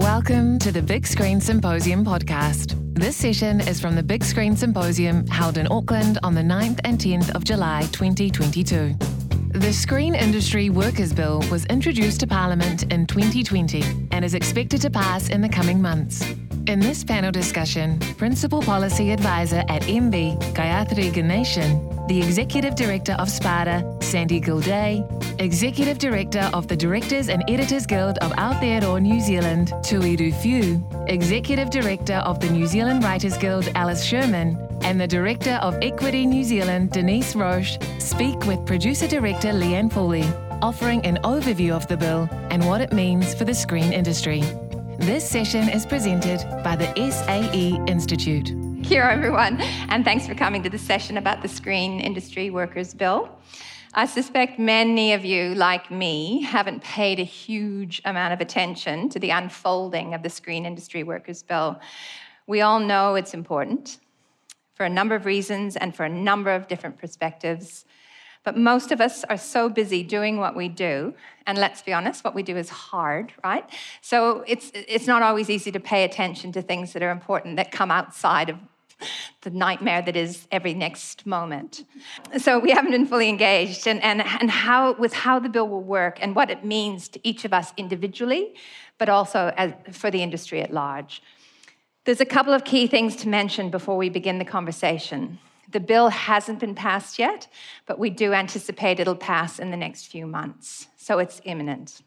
Welcome to the Big Screen Symposium podcast. This session is from the Big Screen Symposium held in Auckland on the 9th and 10th of July 2022. The Screen Industry Workers Bill was introduced to Parliament in 2020 and is expected to pass in the coming months. In this panel discussion, Principal Policy Advisor at MB, Gayathri Ganeshan, the Executive Director of SPADA, Sandy Gildea, Executive Director of the Directors and Editors Guild of Aotearoa New Zealand, Tui Ruwhiu, Executive Director of the New Zealand Writers Guild, Alice Shearman, and the Director of Equity New Zealand, Denise Roche, speak with Producer Director Leanne Pooley, offering an overview of the bill and what it means for the screen industry. This session is presented by the SAE Institute. Kia everyone, and thanks for coming to the session about the Screen Industry Workers Bill. I suspect many of you, like me, haven't paid a huge amount of attention to the unfolding of the Screen Industry Workers Bill. We all know it's important for a number of reasons and for a number of different perspectives. But most of us are so busy doing what we do, and let's be honest, what we do is hard, right? So it's, it's not always easy to pay attention to things that are important that come outside of the nightmare that is every next moment. So we haven't been fully engaged and, and, and how, with how the bill will work and what it means to each of us individually, but also as, for the industry at large. There's a couple of key things to mention before we begin the conversation. The bill hasn't been passed yet, but we do anticipate it'll pass in the next few months, so it's imminent.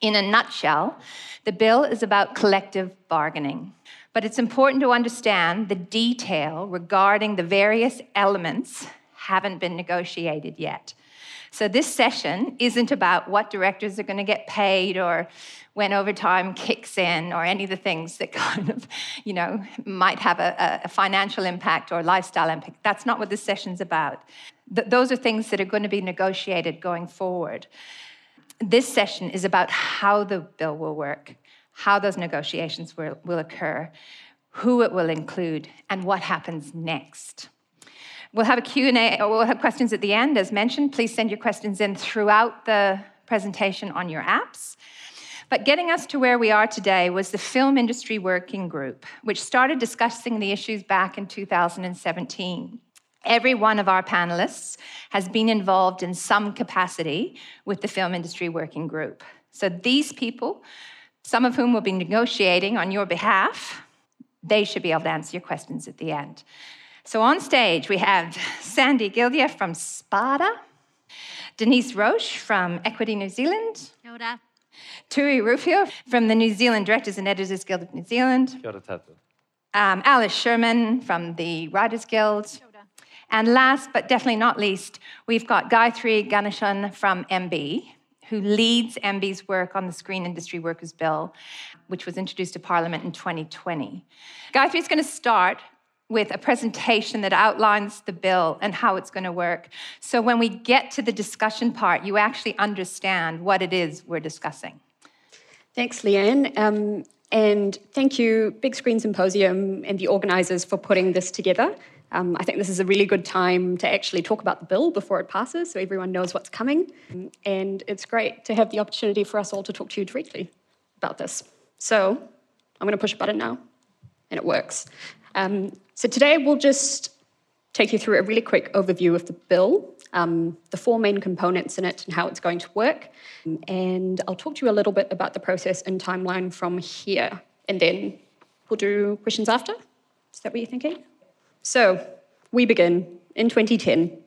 In a nutshell, the bill is about collective bargaining, but it's important to understand the detail regarding the various elements haven't been negotiated yet. So, this session isn't about what directors are going to get paid or when overtime kicks in or any of the things that kind of, you know, might have a, a financial impact or lifestyle impact. That's not what this session's about. Th- those are things that are going to be negotiated going forward. This session is about how the bill will work, how those negotiations will, will occur, who it will include, and what happens next. We'll have a Q&A, or we'll have questions at the end, as mentioned. Please send your questions in throughout the presentation on your apps. But getting us to where we are today was the Film Industry Working Group, which started discussing the issues back in 2017. Every one of our panelists has been involved in some capacity with the Film Industry Working Group. So these people, some of whom will be negotiating on your behalf, they should be able to answer your questions at the end. So on stage, we have Sandy Gildea from SPADA, Denise Roche from Equity New Zealand. Kia ora. Tui Ruwhiu from the New Zealand Directors and Editors Guild of New Zealand. Kia ora tātou. Um, Alice Shearman from the Writers Guild. And last but definitely not least, we've got Gayatri Ganeshan from MB, who leads MB's work on the Screen Industry Workers Bill, which was introduced to Parliament in 2020. Gayatri is going to start with a presentation that outlines the bill and how it's going to work. So when we get to the discussion part, you actually understand what it is we're discussing. Thanks, Leanne. Um, and thank you, Big Screen Symposium, and the organisers for putting this together. Um, I think this is a really good time to actually talk about the bill before it passes so everyone knows what's coming. And it's great to have the opportunity for us all to talk to you directly about this. So I'm going to push a button now, and it works. Um, so today we'll just take you through a really quick overview of the bill, um, the four main components in it, and how it's going to work. And I'll talk to you a little bit about the process and timeline from here. And then we'll do questions after. Is that what you're thinking? So we begin in 2010.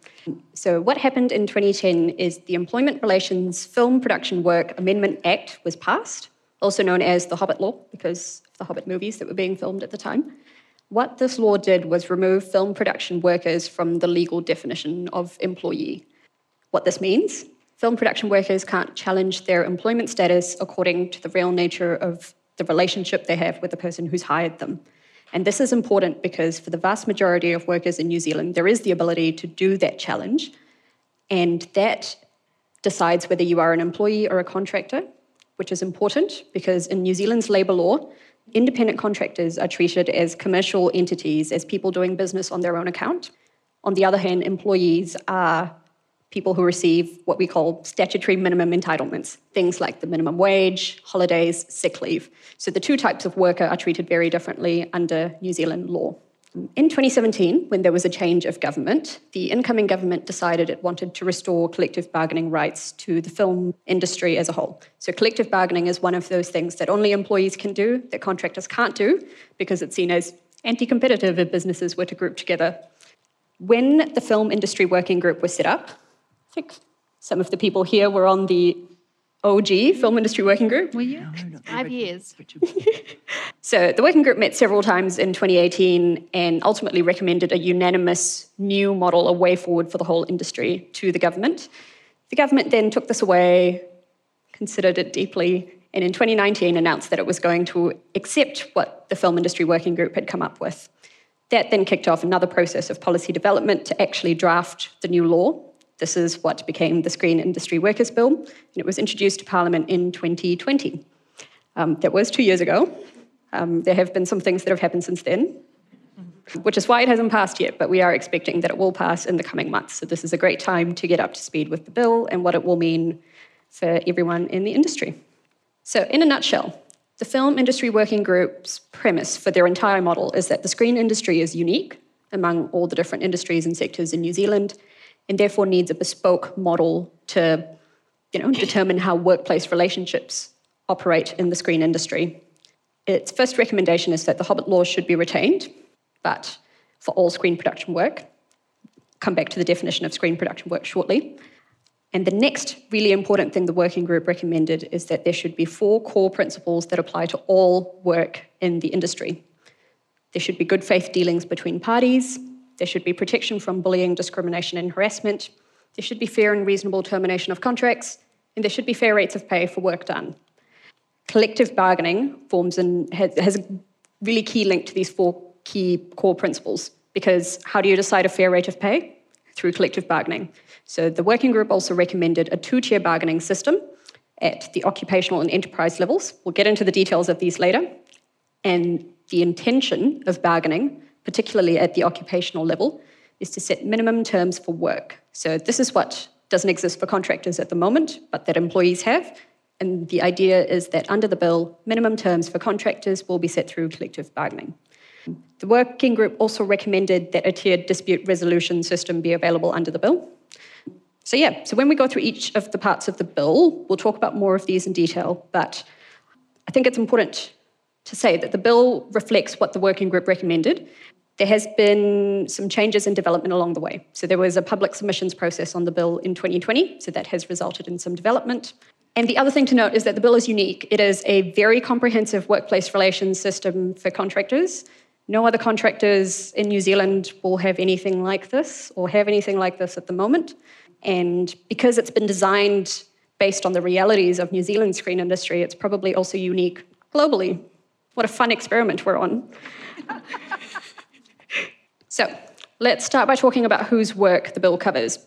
So, what happened in 2010 is the Employment Relations Film Production Work Amendment Act was passed, also known as the Hobbit Law, because of the Hobbit movies that were being filmed at the time. What this law did was remove film production workers from the legal definition of employee. What this means film production workers can't challenge their employment status according to the real nature of the relationship they have with the person who's hired them. And this is important because for the vast majority of workers in New Zealand, there is the ability to do that challenge, and that decides whether you are an employee or a contractor, which is important because in New Zealand's labour law, independent contractors are treated as commercial entities, as people doing business on their own account. On the other hand, employees are people who receive what we call statutory minimum entitlements, things like the minimum wage, holidays, sick leave. So the two types of worker are treated very differently under New Zealand law. In 2017, when there was a change of government, the incoming government decided it wanted to restore collective bargaining rights to the film industry as a whole. So, collective bargaining is one of those things that only employees can do, that contractors can't do, because it's seen as anti competitive if businesses were to group together. When the Film Industry Working Group was set up, I think some of the people here were on the OG Film Industry Working Group. Were you? Five years. So the working group met several times in 2018 and ultimately recommended a unanimous new model, a way forward for the whole industry to the government. The government then took this away, considered it deeply, and in 2019 announced that it was going to accept what the film industry working group had come up with. That then kicked off another process of policy development to actually draft the new law. This is what became the Screen Industry Workers Bill, and it was introduced to Parliament in 2020. Um, that was two years ago. Um, there have been some things that have happened since then, which is why it hasn't passed yet, but we are expecting that it will pass in the coming months. So, this is a great time to get up to speed with the bill and what it will mean for everyone in the industry. So, in a nutshell, the Film Industry Working Group's premise for their entire model is that the screen industry is unique among all the different industries and sectors in New Zealand and therefore needs a bespoke model to you know, determine how workplace relationships operate in the screen industry. Its first recommendation is that the Hobbit Law should be retained, but for all screen production work. Come back to the definition of screen production work shortly. And the next really important thing the working group recommended is that there should be four core principles that apply to all work in the industry. There should be good faith dealings between parties, there should be protection from bullying, discrimination, and harassment, there should be fair and reasonable termination of contracts, and there should be fair rates of pay for work done collective bargaining forms and has, a really key link to these four key core principles. Because how do you decide a fair rate of pay? Through collective bargaining. So the working group also recommended a two tier bargaining system at the occupational and enterprise levels. We'll get into the details of these later. And the intention of bargaining, particularly at the occupational level, is to set minimum terms for work. So this is what doesn't exist for contractors at the moment, but that employees have. And the idea is that under the bill, minimum terms for contractors will be set through collective bargaining. The working group also recommended that a tiered dispute resolution system be available under the bill. So, yeah, so when we go through each of the parts of the bill, we'll talk about more of these in detail, but I think it's important to say that the bill reflects what the working group recommended. There has been some changes in development along the way. So there was a public submissions process on the bill in 2020, so that has resulted in some development. And the other thing to note is that the bill is unique. It is a very comprehensive workplace relations system for contractors. No other contractors in New Zealand will have anything like this or have anything like this at the moment. And because it's been designed based on the realities of New Zealand's screen industry, it's probably also unique globally. What a fun experiment we're on. so, let's start by talking about whose work the bill covers.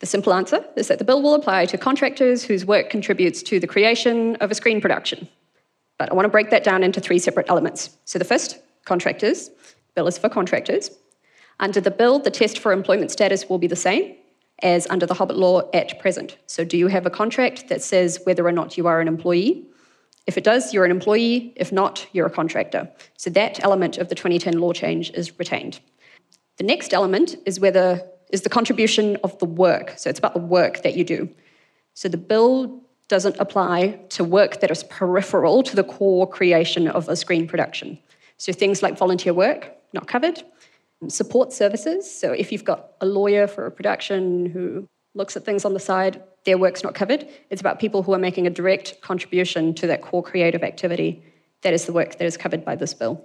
The simple answer is that the bill will apply to contractors whose work contributes to the creation of a screen production. But I want to break that down into three separate elements. So the first, contractors. Bill is for contractors. Under the bill, the test for employment status will be the same as under the Hobbit Law at present. So do you have a contract that says whether or not you are an employee? If it does, you're an employee. If not, you're a contractor. So that element of the 2010 law change is retained. The next element is whether is the contribution of the work. So it's about the work that you do. So the bill doesn't apply to work that is peripheral to the core creation of a screen production. So things like volunteer work, not covered. Support services, so if you've got a lawyer for a production who looks at things on the side, their work's not covered. It's about people who are making a direct contribution to that core creative activity. That is the work that is covered by this bill.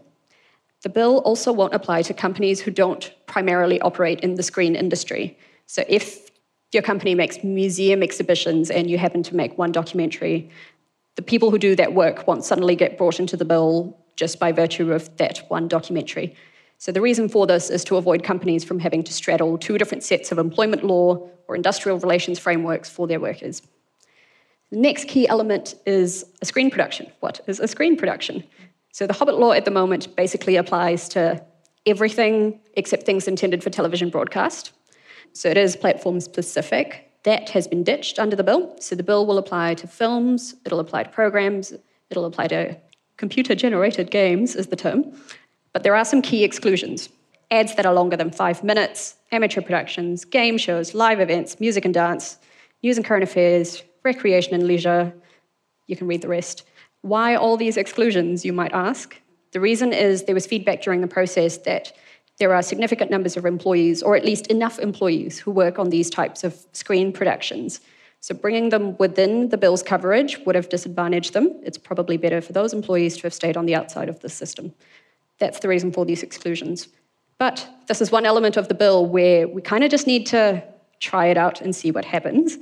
The bill also won't apply to companies who don't primarily operate in the screen industry. So if your company makes museum exhibitions and you happen to make one documentary, the people who do that work won't suddenly get brought into the bill just by virtue of that one documentary. So the reason for this is to avoid companies from having to straddle two different sets of employment law or industrial relations frameworks for their workers. The next key element is a screen production. What is a screen production? So the Hobbit Law at the moment basically applies to everything except things intended for television broadcast. so it is platform specific. That has been ditched under the bill. So the bill will apply to films, it'll apply to programs, it'll apply to computer generated games, is the term. But there are some key exclusions ads that are longer than five minutes, amateur productions, game shows, live events, music and dance, news and current affairs, recreation and leisure. You can read the rest. Why all these exclusions, you might ask? The reason is there was feedback during the process that there are significant numbers of employees, or at least enough employees, who work on these types of screen productions. So bringing them within the bill's coverage would have disadvantaged them. It's probably better for those employees to have stayed on the outside of the system. That's the reason for these exclusions. But this is one element of the bill where we kind of just need to try it out and see what happens.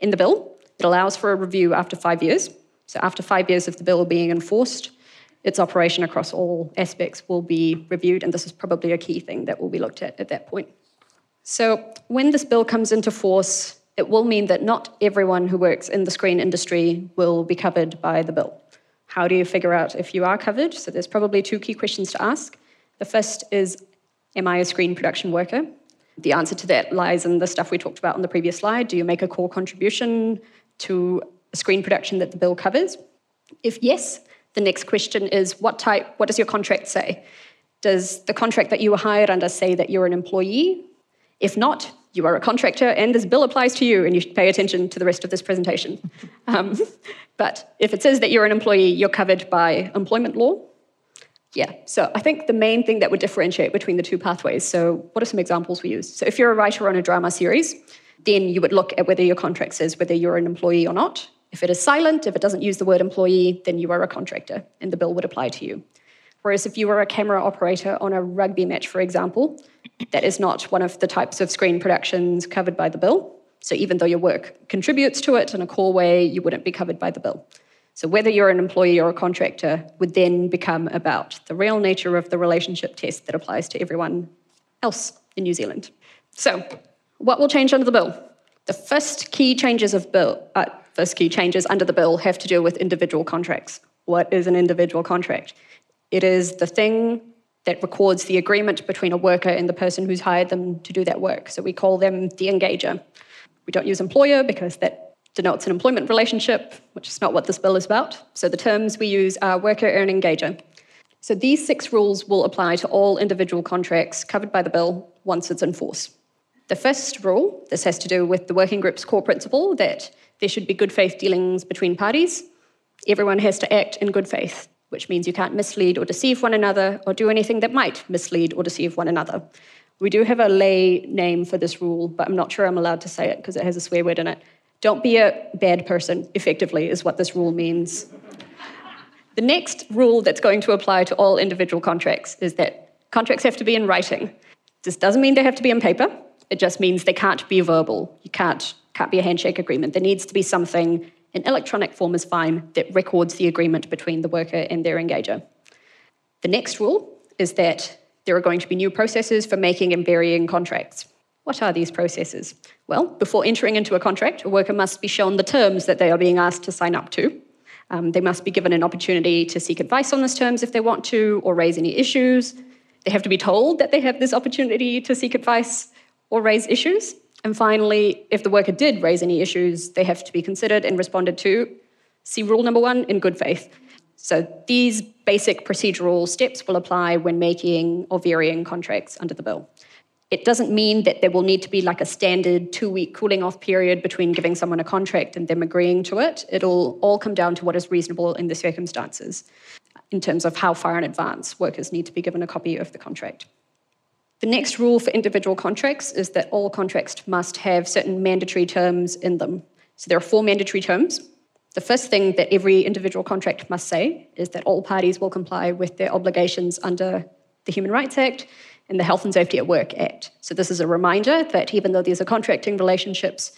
In the bill, it allows for a review after five years. So, after five years of the bill being enforced, its operation across all aspects will be reviewed, and this is probably a key thing that will be looked at at that point. So, when this bill comes into force, it will mean that not everyone who works in the screen industry will be covered by the bill. How do you figure out if you are covered? So, there's probably two key questions to ask. The first is Am I a screen production worker? The answer to that lies in the stuff we talked about on the previous slide. Do you make a core contribution to a screen production that the bill covers? If yes, the next question is what type, what does your contract say? Does the contract that you were hired under say that you're an employee? If not, you are a contractor and this bill applies to you and you should pay attention to the rest of this presentation. Um, but if it says that you're an employee, you're covered by employment law yeah, so I think the main thing that would differentiate between the two pathways. So, what are some examples we use? So, if you're a writer on a drama series, then you would look at whether your contract says whether you're an employee or not. If it is silent, if it doesn't use the word employee, then you are a contractor and the bill would apply to you. Whereas if you were a camera operator on a rugby match, for example, that is not one of the types of screen productions covered by the bill. So even though your work contributes to it in a core way, you wouldn't be covered by the bill. So, whether you're an employee or a contractor would then become about the real nature of the relationship test that applies to everyone else in New Zealand. So, what will change under the bill? The first key changes of bill, uh, first key changes under the bill have to do with individual contracts. What is an individual contract? It is the thing that records the agreement between a worker and the person who's hired them to do that work. So we call them the engager. We don't use employer because that denotes an employment relationship, which is not what this bill is about. So the terms we use are worker and engager. So these six rules will apply to all individual contracts covered by the bill once it's in force. The first rule, this has to do with the working group's core principle that there should be good faith dealings between parties. Everyone has to act in good faith, which means you can't mislead or deceive one another or do anything that might mislead or deceive one another. We do have a lay name for this rule, but I'm not sure I'm allowed to say it because it has a swear word in it. Don't be a bad person, effectively, is what this rule means. the next rule that's going to apply to all individual contracts is that contracts have to be in writing. This doesn't mean they have to be on paper, it just means they can't be verbal. You can't, can't be a handshake agreement. There needs to be something, in electronic form is fine, that records the agreement between the worker and their engager. The next rule is that there are going to be new processes for making and varying contracts. What are these processes? Well, before entering into a contract, a worker must be shown the terms that they are being asked to sign up to. Um, they must be given an opportunity to seek advice on those terms if they want to, or raise any issues. They have to be told that they have this opportunity to seek advice or raise issues. And finally, if the worker did raise any issues, they have to be considered and responded to. See rule number one in good faith. So these basic procedural steps will apply when making or varying contracts under the bill. It doesn't mean that there will need to be like a standard two week cooling off period between giving someone a contract and them agreeing to it. It'll all come down to what is reasonable in the circumstances in terms of how far in advance workers need to be given a copy of the contract. The next rule for individual contracts is that all contracts must have certain mandatory terms in them. So there are four mandatory terms. The first thing that every individual contract must say is that all parties will comply with their obligations under the Human Rights Act and the Health and Safety at Work Act. So, this is a reminder that even though these are contracting relationships,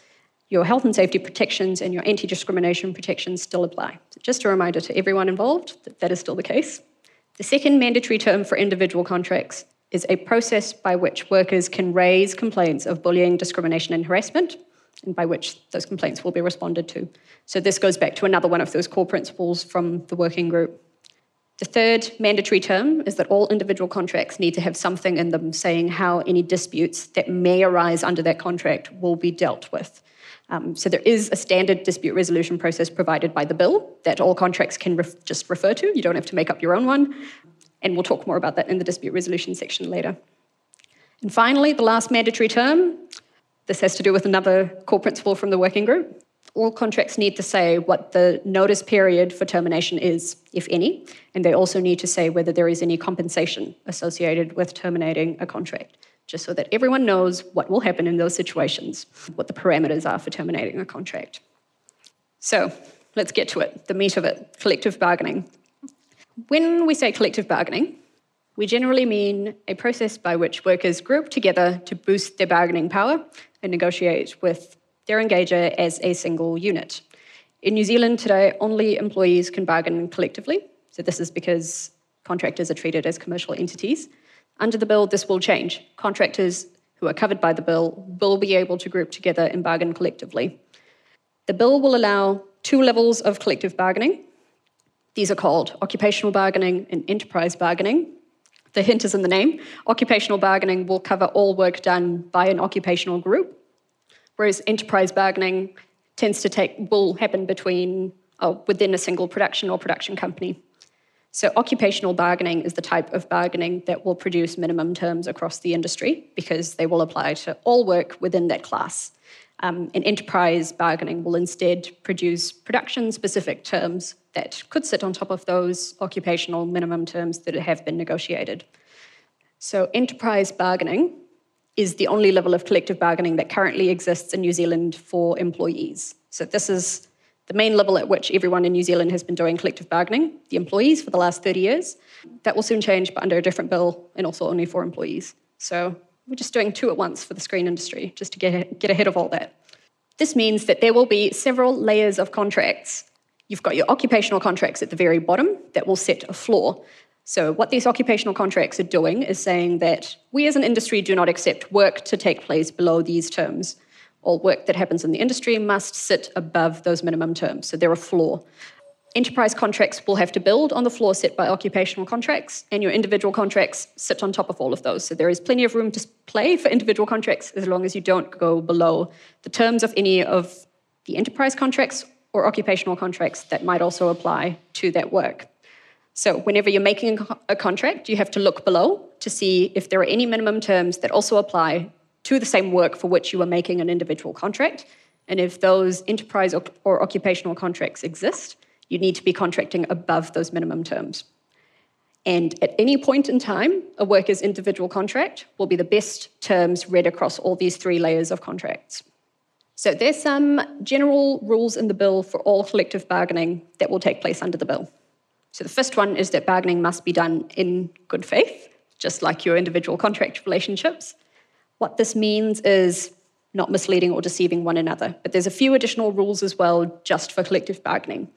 your health and safety protections and your anti discrimination protections still apply. So just a reminder to everyone involved that that is still the case. The second mandatory term for individual contracts is a process by which workers can raise complaints of bullying, discrimination, and harassment, and by which those complaints will be responded to. So, this goes back to another one of those core principles from the working group The third mandatory term is that all individual contracts need to have something in them saying how any disputes that may arise under that contract will be dealt with. Um, so there is a standard dispute resolution process provided by the bill that all contracts can ref- just refer to. You don't have to make up your own one. And we'll talk more about that in the dispute resolution section later. And finally, the last mandatory term this has to do with another core principle from the working group. All contracts need to say what the notice period for termination is, if any, and they also need to say whether there is any compensation associated with terminating a contract, just so that everyone knows what will happen in those situations, what the parameters are for terminating a contract. So let's get to it, the meat of it collective bargaining. When we say collective bargaining, we generally mean a process by which workers group together to boost their bargaining power and negotiate with their engager as a single unit. In New Zealand today, only employees can bargain collectively. So, this is because contractors are treated as commercial entities. Under the bill, this will change. Contractors who are covered by the bill will be able to group together and bargain collectively. The bill will allow two levels of collective bargaining. These are called occupational bargaining and enterprise bargaining. The hint is in the name. Occupational bargaining will cover all work done by an occupational group, whereas enterprise bargaining tends to take will happen between uh, within a single production or production company. So occupational bargaining is the type of bargaining that will produce minimum terms across the industry because they will apply to all work within that class. Um, and enterprise bargaining will instead produce production specific terms that could sit on top of those occupational minimum terms that have been negotiated. So, enterprise bargaining is the only level of collective bargaining that currently exists in New Zealand for employees. So, this is the main level at which everyone in New Zealand has been doing collective bargaining, the employees for the last 30 years. That will soon change, but under a different bill and also only for employees. So, we're just doing two at once for the screen industry, just to get, get ahead of all that. This means that there will be several layers of contracts You've got your occupational contracts at the very bottom that will set a floor. So, what these occupational contracts are doing is saying that we as an industry do not accept work to take place below these terms. All work that happens in the industry must sit above those minimum terms. So, they're a floor. Enterprise contracts will have to build on the floor set by occupational contracts, and your individual contracts sit on top of all of those. So, there is plenty of room to play for individual contracts as long as you don't go below the terms of any of the enterprise contracts or occupational contracts that might also apply to that work. So, whenever you're making a contract, you have to look below to see if there are any minimum terms that also apply to the same work for which you are making an individual contract. And if those enterprise or, occupational contracts exist, you need to be contracting above those minimum terms. And at any point in time, a worker's individual contract will be the best terms read across all these three layers of contracts. So there's some general rules in the bill for all collective bargaining that will take place under the bill. So the first one is that bargaining must be done in good faith, just like your individual contract relationships. What this means is not misleading or deceiving one another, but there's a few additional rules as well just for collective bargaining.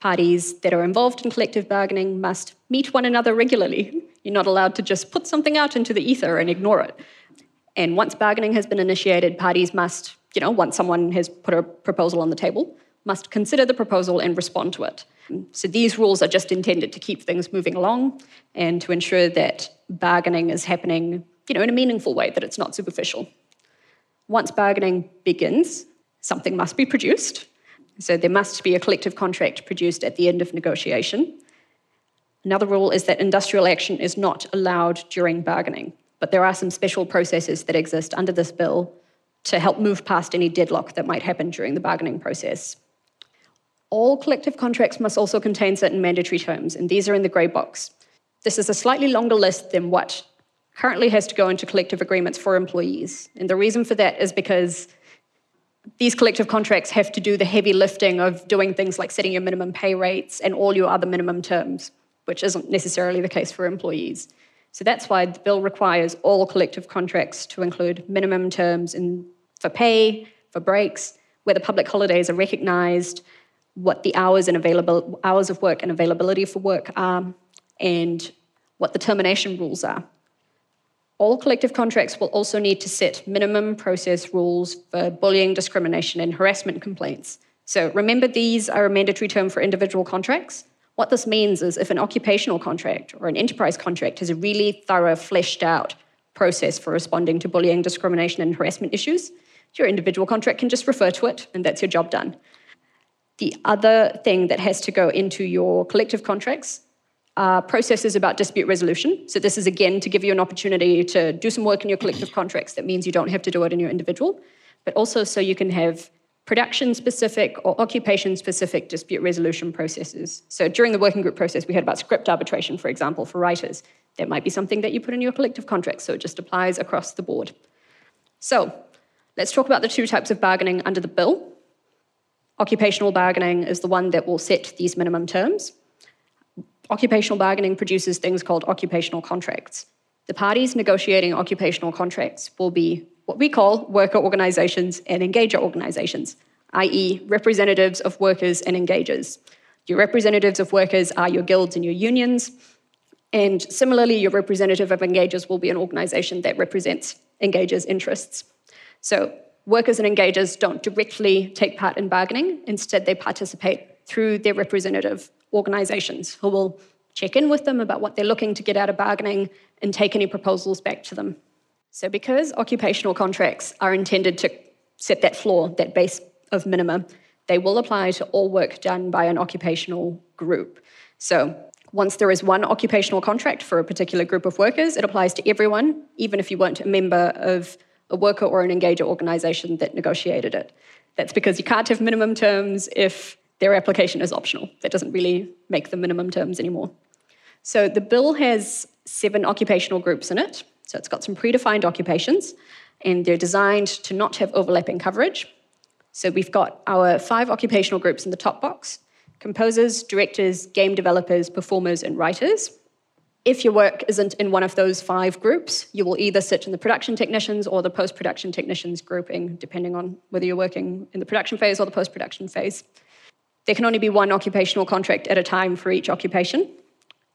Parties that are involved in collective bargaining must meet one another regularly. You're not allowed to just put something out into the ether and ignore it. And once bargaining has been initiated, parties must you know, once someone has put a proposal on the table, must consider the proposal and respond to it. So these rules are just intended to keep things moving along and to ensure that bargaining is happening, you know, in a meaningful way, that it's not superficial. Once bargaining begins, something must be produced. So there must be a collective contract produced at the end of negotiation. Another rule is that industrial action is not allowed during bargaining, but there are some special processes that exist under this bill to help move past any deadlock that might happen during the bargaining process. All collective contracts must also contain certain mandatory terms, and these are in the grey box. This is a slightly longer list than what currently has to go into collective agreements for employees. And the reason for that is because these collective contracts have to do the heavy lifting of doing things like setting your minimum pay rates and all your other minimum terms, which isn't necessarily the case for employees. So that's why the bill requires all collective contracts to include minimum terms in, for pay, for breaks, whether public holidays are recognised, what the hours and available hours of work and availability for work are, and what the termination rules are. All collective contracts will also need to set minimum process rules for bullying, discrimination, and harassment complaints. So remember, these are a mandatory term for individual contracts. What this means is if an occupational contract or an enterprise contract has a really thorough, fleshed out process for responding to bullying, discrimination, and harassment issues, your individual contract can just refer to it, and that's your job done. The other thing that has to go into your collective contracts are processes about dispute resolution. So, this is again to give you an opportunity to do some work in your collective contracts. That means you don't have to do it in your individual, but also so you can have production specific or occupation specific dispute resolution processes. So, during the working group process, we had about script arbitration, for example, for writers. That might be something that you put in your collective contract, so it just applies across the board. So, let's talk about the two types of bargaining under the bill. Occupational bargaining is the one that will set these minimum terms. Occupational bargaining produces things called occupational contracts. The parties negotiating occupational contracts will be what we call worker organizations and engager organizations, i.e., representatives of workers and engagers. Your representatives of workers are your guilds and your unions, and similarly, your representative of engagers will be an organization that represents engagers' interests. So, workers and engagers don't directly take part in bargaining, instead, they participate through their representative organizations who will check in with them about what they're looking to get out of bargaining and take any proposals back to them. So, because occupational contracts are intended to set that floor, that base of minima, they will apply to all work done by an occupational group. So, once there is one occupational contract for a particular group of workers, it applies to everyone, even if you weren't a member of a worker or an engager organisation that negotiated it. That's because you can't have minimum terms if their application is optional. That doesn't really make the minimum terms anymore. So the bill has seven occupational groups in it. So it's got some predefined occupations, and they're designed to not have overlapping coverage. So we've got our five occupational groups in the top box composers, directors, game developers, performers, and writers. If your work isn't in one of those five groups, you will either sit in the production technicians or the post production technicians grouping, depending on whether you're working in the production phase or the post production phase. There can only be one occupational contract at a time for each occupation.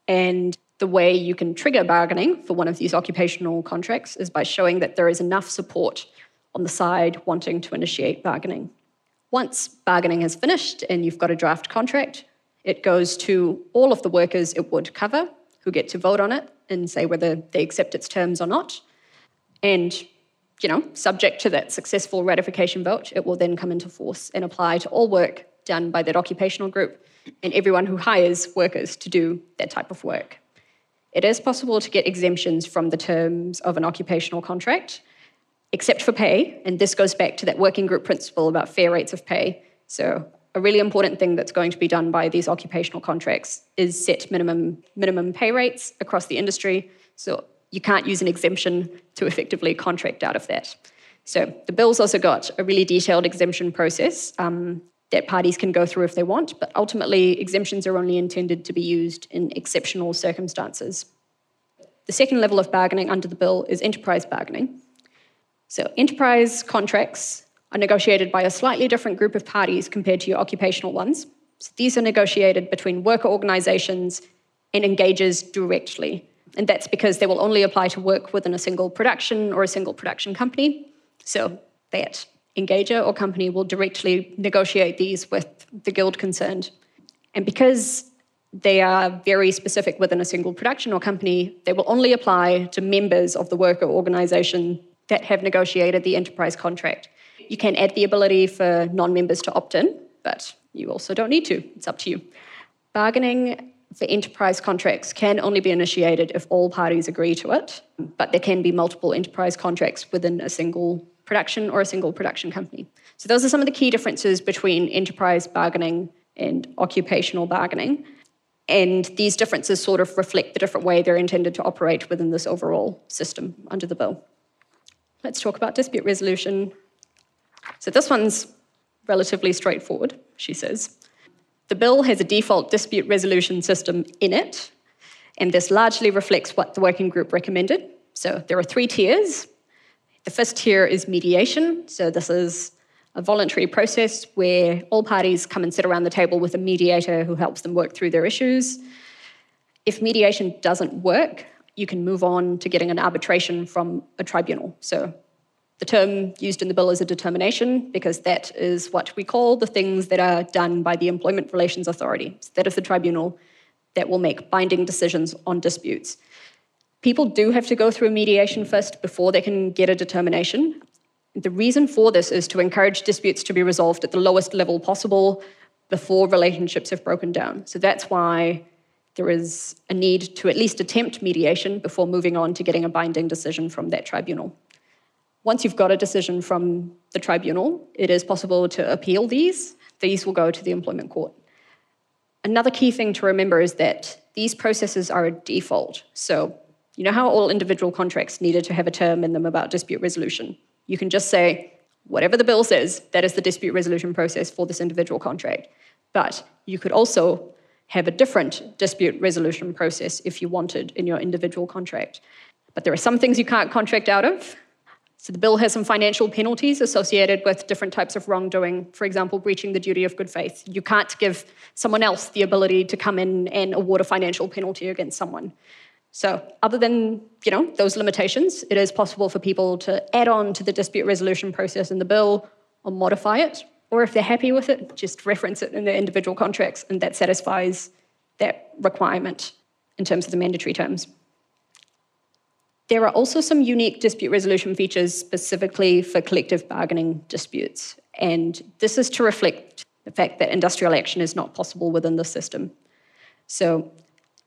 And the way you can trigger bargaining for one of these occupational contracts is by showing that there is enough support on the side wanting to initiate bargaining. Once bargaining has finished and you've got a draft contract, it goes to all of the workers it would cover who get to vote on it and say whether they accept its terms or not. And, you know, subject to that successful ratification vote, it will then come into force and apply to all work done by that occupational group and everyone who hires workers to do that type of work. It is possible to get exemptions from the terms of an occupational contract, except for pay. And this goes back to that working group principle about fair rates of pay. So, a really important thing that's going to be done by these occupational contracts is set minimum, minimum pay rates across the industry. So, you can't use an exemption to effectively contract out of that. So, the bill's also got a really detailed exemption process um, that parties can go through if they want, but ultimately, exemptions are only intended to be used in exceptional circumstances. The second level of bargaining under the bill is enterprise bargaining. So, enterprise contracts are negotiated by a slightly different group of parties compared to your occupational ones. So, these are negotiated between worker organisations and engagers directly. And that's because they will only apply to work within a single production or a single production company. So, that engager or company will directly negotiate these with the guild concerned. And because they are very specific within a single production or company, they will only apply to members of the worker organisation that have negotiated the enterprise contract. You can add the ability for non members to opt in, but you also don't need to. It's up to you. Bargaining for enterprise contracts can only be initiated if all parties agree to it, but there can be multiple enterprise contracts within a single production or a single production company. So, those are some of the key differences between enterprise bargaining and occupational bargaining. And these differences sort of reflect the different way they're intended to operate within this overall system under the bill. Let's talk about dispute resolution. So, this one's relatively straightforward, she says. The bill has a default dispute resolution system in it, and this largely reflects what the working group recommended. So, there are three tiers. The first tier is mediation. So, this is a voluntary process where all parties come and sit around the table with a mediator who helps them work through their issues. If mediation doesn't work, you can move on to getting an arbitration from a tribunal. So the term used in the bill is a determination because that is what we call the things that are done by the Employment Relations Authority. So that is the tribunal that will make binding decisions on disputes. People do have to go through mediation first before they can get a determination. The reason for this is to encourage disputes to be resolved at the lowest level possible before relationships have broken down. So that's why there is a need to at least attempt mediation before moving on to getting a binding decision from that tribunal. Once you've got a decision from the tribunal, it is possible to appeal these. These will go to the employment court. Another key thing to remember is that these processes are a default. So, you know how all individual contracts needed to have a term in them about dispute resolution? You can just say, whatever the bill says, that is the dispute resolution process for this individual contract. But you could also have a different dispute resolution process if you wanted in your individual contract. But there are some things you can't contract out of. So the bill has some financial penalties associated with different types of wrongdoing, for example, breaching the duty of good faith. You can't give someone else the ability to come in and award a financial penalty against someone. So, other than you know those limitations, it is possible for people to add on to the dispute resolution process in the bill or modify it or if they're happy with it, just reference it in their individual contracts, and that satisfies that requirement in terms of the mandatory terms. There are also some unique dispute resolution features specifically for collective bargaining disputes, and this is to reflect the fact that industrial action is not possible within the system. So,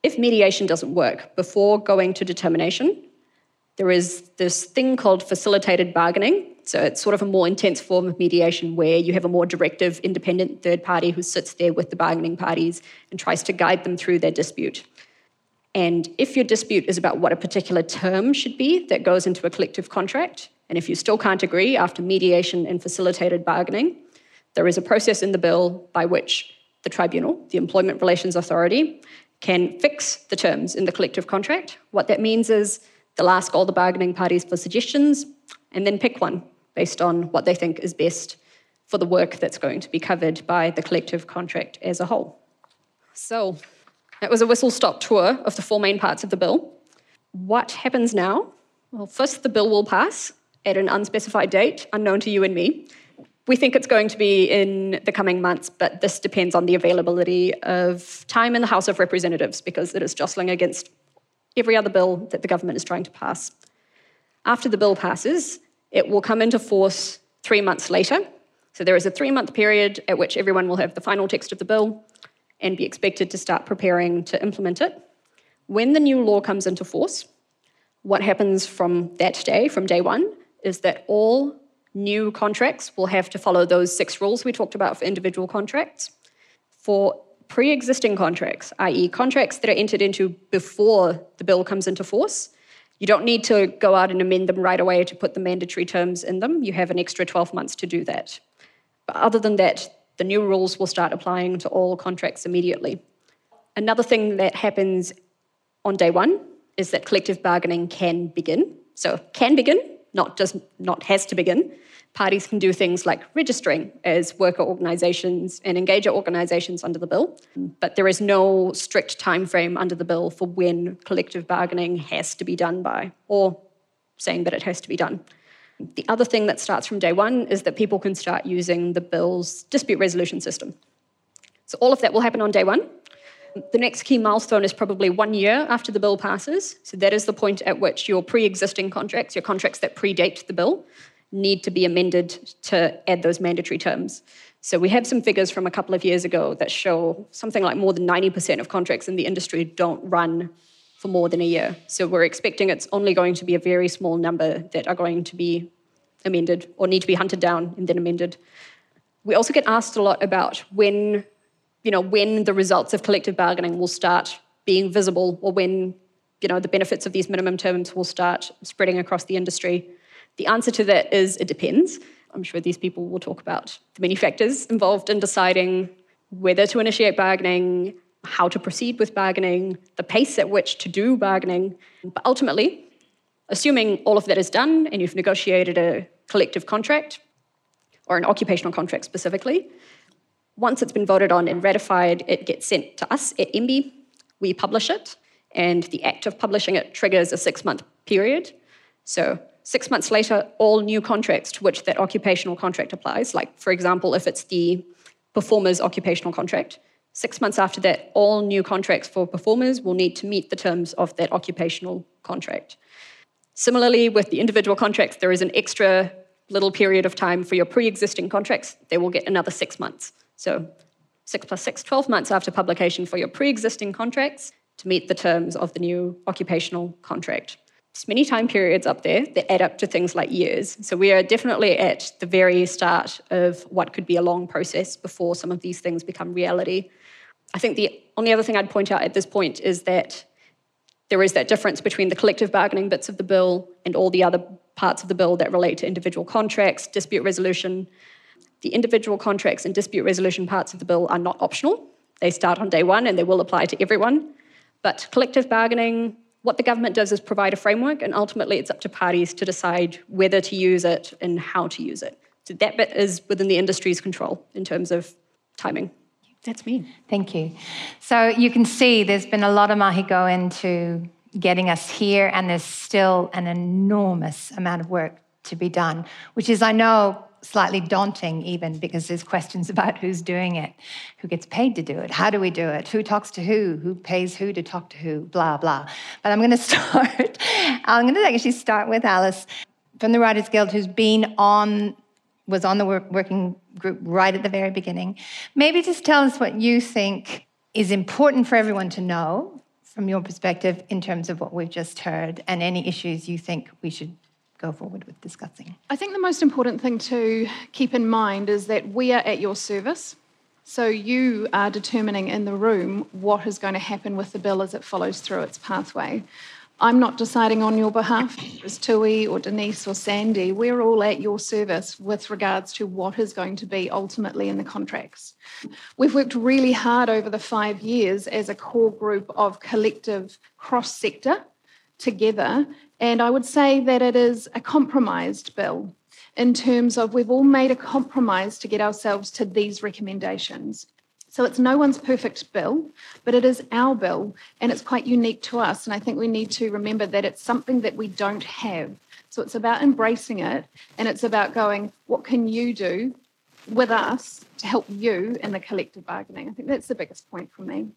if mediation doesn't work before going to determination, there is this thing called facilitated bargaining. So it's sort of a more intense form of mediation where you have a more directive, independent third party who sits there with the bargaining parties and tries to guide them through their dispute. And if your dispute is about what a particular term should be that goes into a collective contract, and if you still can't agree after mediation and facilitated bargaining, there is a process in the bill by which the tribunal, the Employment Relations Authority, can fix the terms in the collective contract. What that means is They'll ask all the bargaining parties for suggestions and then pick one based on what they think is best for the work that's going to be covered by the collective contract as a whole. So, that was a whistle stop tour of the four main parts of the bill. What happens now? Well, first, the bill will pass at an unspecified date, unknown to you and me. We think it's going to be in the coming months, but this depends on the availability of time in the House of Representatives because it is jostling against every other bill that the government is trying to pass. After the bill passes, it will come into force three months later. So there is a three month period at which everyone will have the final text of the bill and be expected to start preparing to implement it. When the new law comes into force, what happens from that day, from day one, is that all new contracts will have to follow those six rules we talked about for individual contracts. For pre existing contracts, i.e., contracts that are entered into before the bill comes into force. You don't need to go out and amend them right away to put the mandatory terms in them. You have an extra 12 months to do that. But other than that, the new rules will start applying to all contracts immediately. Another thing that happens on day one is that collective bargaining can begin. So, can begin, not just not has to begin parties can do things like registering as worker organisations and engager organisations under the bill, but there is no strict time frame under the bill for when collective bargaining has to be done by, or saying that it has to be done. The other thing that starts from day one is that people can start using the bill's dispute resolution system. So all of that will happen on day one. The next key milestone is probably one year after the bill passes. So that is the point at which your pre existing contracts, your contracts that predate the bill, need to be amended to add those mandatory terms. So we have some figures from a couple of years ago that show something like more than 90% of contracts in the industry don't run for more than a year. So we're expecting it's only going to be a very small number that are going to be amended or need to be hunted down and then amended. We also get asked a lot about when, you know, when the results of collective bargaining will start being visible or when, you know, the benefits of these minimum terms will start spreading across the industry. The answer to that is it depends. I'm sure these people will talk about the many factors involved in deciding whether to initiate bargaining, how to proceed with bargaining, the pace at which to do bargaining. But ultimately, assuming all of that is done and you've negotiated a collective contract, or an occupational contract specifically, once it's been voted on and ratified, it gets sent to us at MBIE. We publish it, and the act of publishing it triggers a six month period. So Six months later, all new contracts to which that occupational contract applies, like, for example, if it's the performer's occupational contract, Six months after that, all new contracts for performers will need to meet the terms of that occupational contract. Similarly, with the individual contracts, there is an extra little period of time for your pre existing contracts. They will get another six months. So, six plus six, 12 months after publication for your pre existing contracts to meet the terms of the new occupational contract. There's many time periods up there that add up to things like years. So we are definitely at the very start of what could be a long process before some of these things become reality. I think the only other thing I'd point out at this point is that there is that difference between the collective bargaining bits of the bill and all the other parts of the bill that relate to individual contracts, dispute resolution. The individual contracts and dispute resolution parts of the bill are not optional. They start on day one and they will apply to everyone. But collective bargaining, what the government does is provide a framework, and ultimately it's up to parties to decide whether to use it and how to use it. So that bit is within the industry's control in terms of timing. That's me. Thank you. So you can see there's been a lot of mahi go into getting us here, and there's still an enormous amount of work to be done, which is, I know, slightly daunting even because there's questions about who's doing it, who gets paid to do it, how do we do it, who talks to who, who pays who to talk to who, blah, blah. But I'm going to start, I'm going to actually start with Alice from the Writers Guild, who's been on, was on the working group right at the very beginning. Maybe just tell us what you think is important for everyone to know from your perspective in terms of what we've just heard and any issues you think we should go forward with discussing. I think the most important thing to keep in mind is that we are at your service. So you are determining in the room what is going to happen with the bill as it follows through its pathway. I'm not deciding on your behalf. It's Tui or Denise or Sandy. We're all at your service with regards to what is going to be ultimately in the contracts. We've worked really hard over the five years as a core group of collective cross sector together and I would say that it is a compromised bill in terms of we've all made a compromise to get ourselves to these recommendations. So it's no one's perfect bill, but it is our bill and it's quite unique to us. And I think we need to remember that it's something that we don't have. So it's about embracing it and it's about going, what can you do with us to help you in the collective bargaining? I think that's the biggest point for me.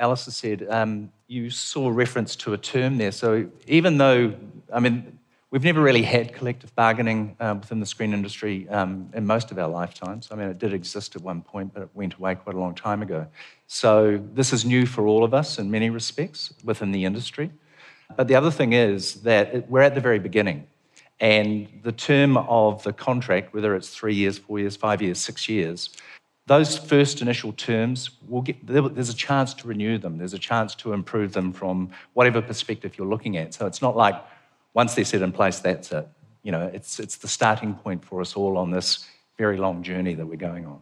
Alice said, um, you saw reference to a term there. So even though, I mean, we've never really had collective bargaining uh, within the screen industry um, in most of our lifetimes. I mean, it did exist at one point, but it went away quite a long time ago. So this is new for all of us in many respects within the industry. But the other thing is that we're at the very beginning. And the term of the contract, whether it's three years, four years, five years, six years, those first initial terms, will get, there's a chance to renew them. There's a chance to improve them from whatever perspective you're looking at. So it's not like once they're set in place, that's it. You know, it's, it's the starting point for us all on this very long journey that we're going on.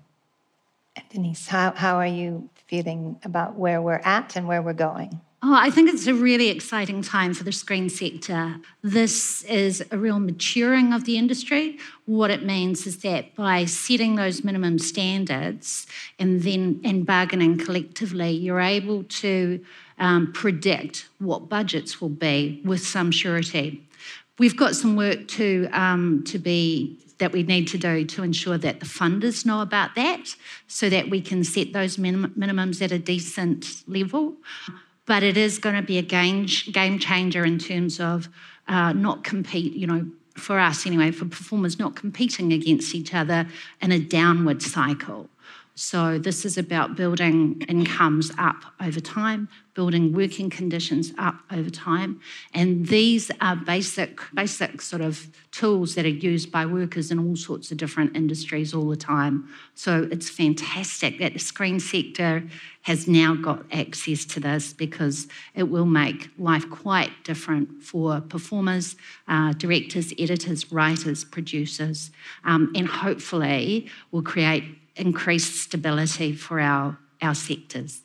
Denise, how, how are you feeling about where we're at and where we're going? Oh, I think it's a really exciting time for the screen sector. This is a real maturing of the industry. What it means is that by setting those minimum standards and then and bargaining collectively, you're able to um, predict what budgets will be with some surety. We've got some work to um, to be that we need to do to ensure that the funders know about that, so that we can set those minim- minimums at a decent level but it is going to be a game, game changer in terms of uh, not compete, you know, for us anyway, for performers not competing against each other in a downward cycle. So, this is about building incomes up over time, building working conditions up over time. And these are basic, basic sort of tools that are used by workers in all sorts of different industries all the time. So, it's fantastic that the screen sector has now got access to this because it will make life quite different for performers, uh, directors, editors, writers, producers, um, and hopefully will create increased stability for our, our sectors.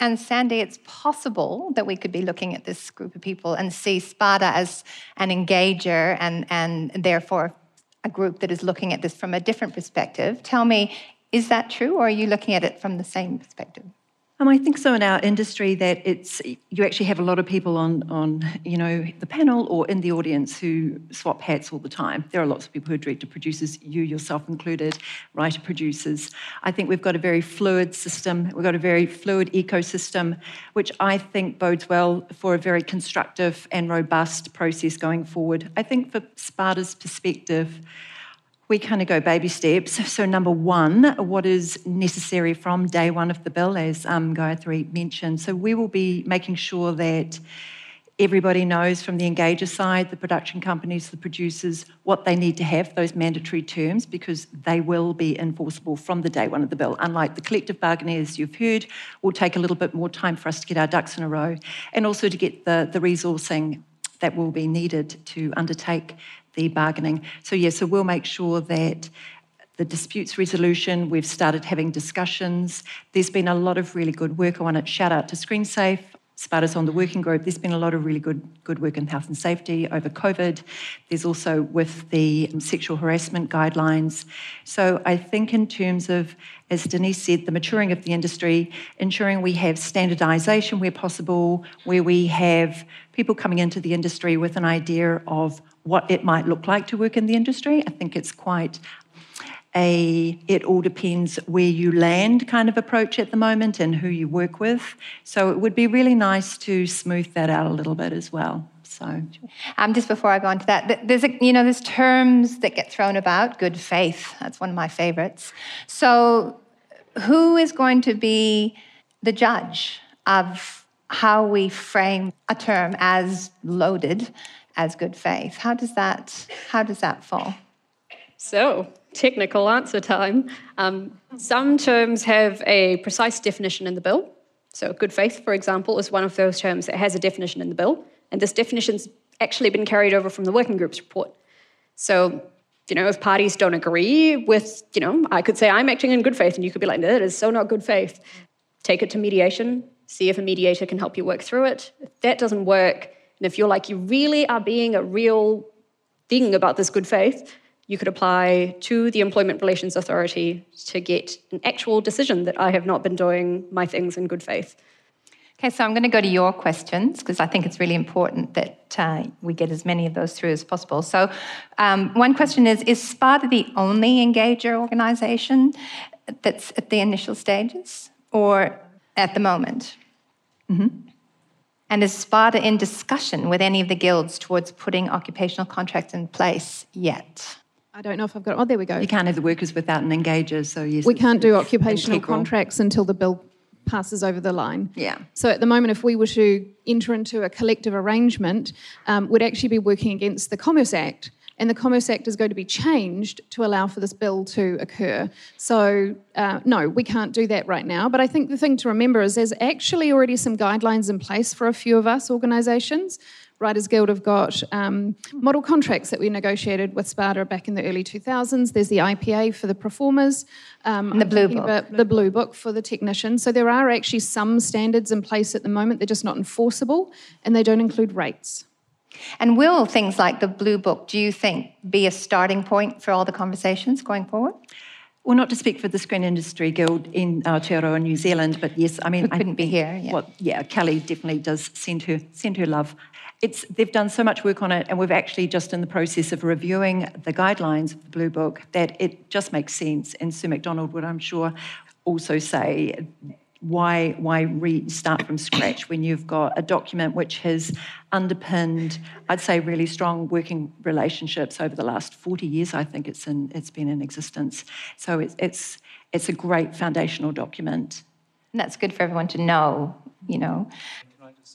And Sandy, it's possible that we could be looking at this group of people and see SPADA as an engager and, and therefore a group that is looking at this from a different perspective. Tell me, is that true or are you looking at it from the same perspective? Um, I think so in our industry that it's you actually have a lot of people on on you know the panel or in the audience who swap hats all the time. There are lots of people who are director producers, you yourself included, writer producers. I think we've got a very fluid system. We've got a very fluid ecosystem, which I think bodes well for a very constructive and robust process going forward. I think for SPADA's perspective we kind of go baby steps. So, number one, what is necessary from day one of the bill, as um, mentioned. So, we will be making sure that everybody knows from the engager side, the production companies, the producers, what they need to have, those mandatory terms, because they will be enforceable from the day one of the bill. Unlike the collective bargaining, as you've heard, will take a little bit more time for us to get our ducks in a row and also to get the, the resourcing that will be needed to undertake bargaining. So, yes, yeah, so we'll make sure that the disputes resolution, we've started having discussions. There's been a lot of really good work. I want to shout out to ScreenSafe, SPADA's on the working group. There's been a lot of really good, good work in health and safety over COVID. There's also with the sexual harassment guidelines. So I think in terms of, as Denise said, the maturing of the industry, ensuring we have standardisation where possible, where we have people coming into the industry with an idea of what it might look like to work in the industry. I think it's quite a it all depends where you land kind of approach at the moment and who you work with. So it would be really nice to smooth that out a little bit as well. So, um, just before I go on to that, there's a, you know there's terms that get thrown about. Good faith, that's one of my favorites. So, who is going to be the judge of how we frame a term as loaded as good faith. How does that, how does that fall? So, technical answer time. Um, some terms have a precise definition in the bill. So, good faith, for example, is one of those terms that has a definition in the bill. And this definition's actually been carried over from the working group's report. So, you know, if parties don't agree with, you know, I could say I'm acting in good faith, and you could be like, that is so not good faith. Take it to mediation, see if a mediator can help you work through it. If that doesn't work, and if you're like, you really are being a real thing about this good faith, you could apply to the Employment Relations Authority to get an actual decision that I have not been doing my things in good faith. Okay, so I'm going to go to your questions because I think it's really important that uh, we get as many of those through as possible. So, um, one question is Is SPADA the only engager organisation that's at the initial stages or at the moment? Mm-hmm. And is SPADA in discussion with any of the guilds towards putting occupational contracts in place yet? I don't know if I've got. Oh, there we go. You can't have the workers without an engager, so yes. We can't do occupational contracts until the bill passes over the line. Yeah. So at the moment, if we were to enter into a collective arrangement, um, we'd actually be working against the Commerce Act and the Commerce Act is going to be changed to allow for this bill to occur. So, uh, no, we can't do that right now. But I think the thing to remember is there's actually already some guidelines in place for a few of us organisations. Writers Guild have got um, model contracts that we negotiated with SPADA back in the early 2000s. There's the IPA for the performers, um, the blue book, the blue book for the technicians. So there are actually some standards in place at the moment. They're just not enforceable, and they don't include rates. And will things like the Blue Book, do you think, be a starting point for all the conversations going forward? Well, not to speak for the Screen Industry Guild in Aotearoa, New Zealand, but yes, I mean, Who couldn't I, be here. Yeah. Well, yeah, Kelly definitely does send her send her love. It's they've done so much work on it, and we've actually just in the process of reviewing the guidelines of the Blue Book that it just makes sense. And Sue McDonald would, I'm sure, also say why why restart from scratch when you've got a document which has underpinned I'd say really strong working relationships over the last 40 years I think it's in it's been in existence. So it's it's it's a great foundational document. And that's good for everyone to know you know.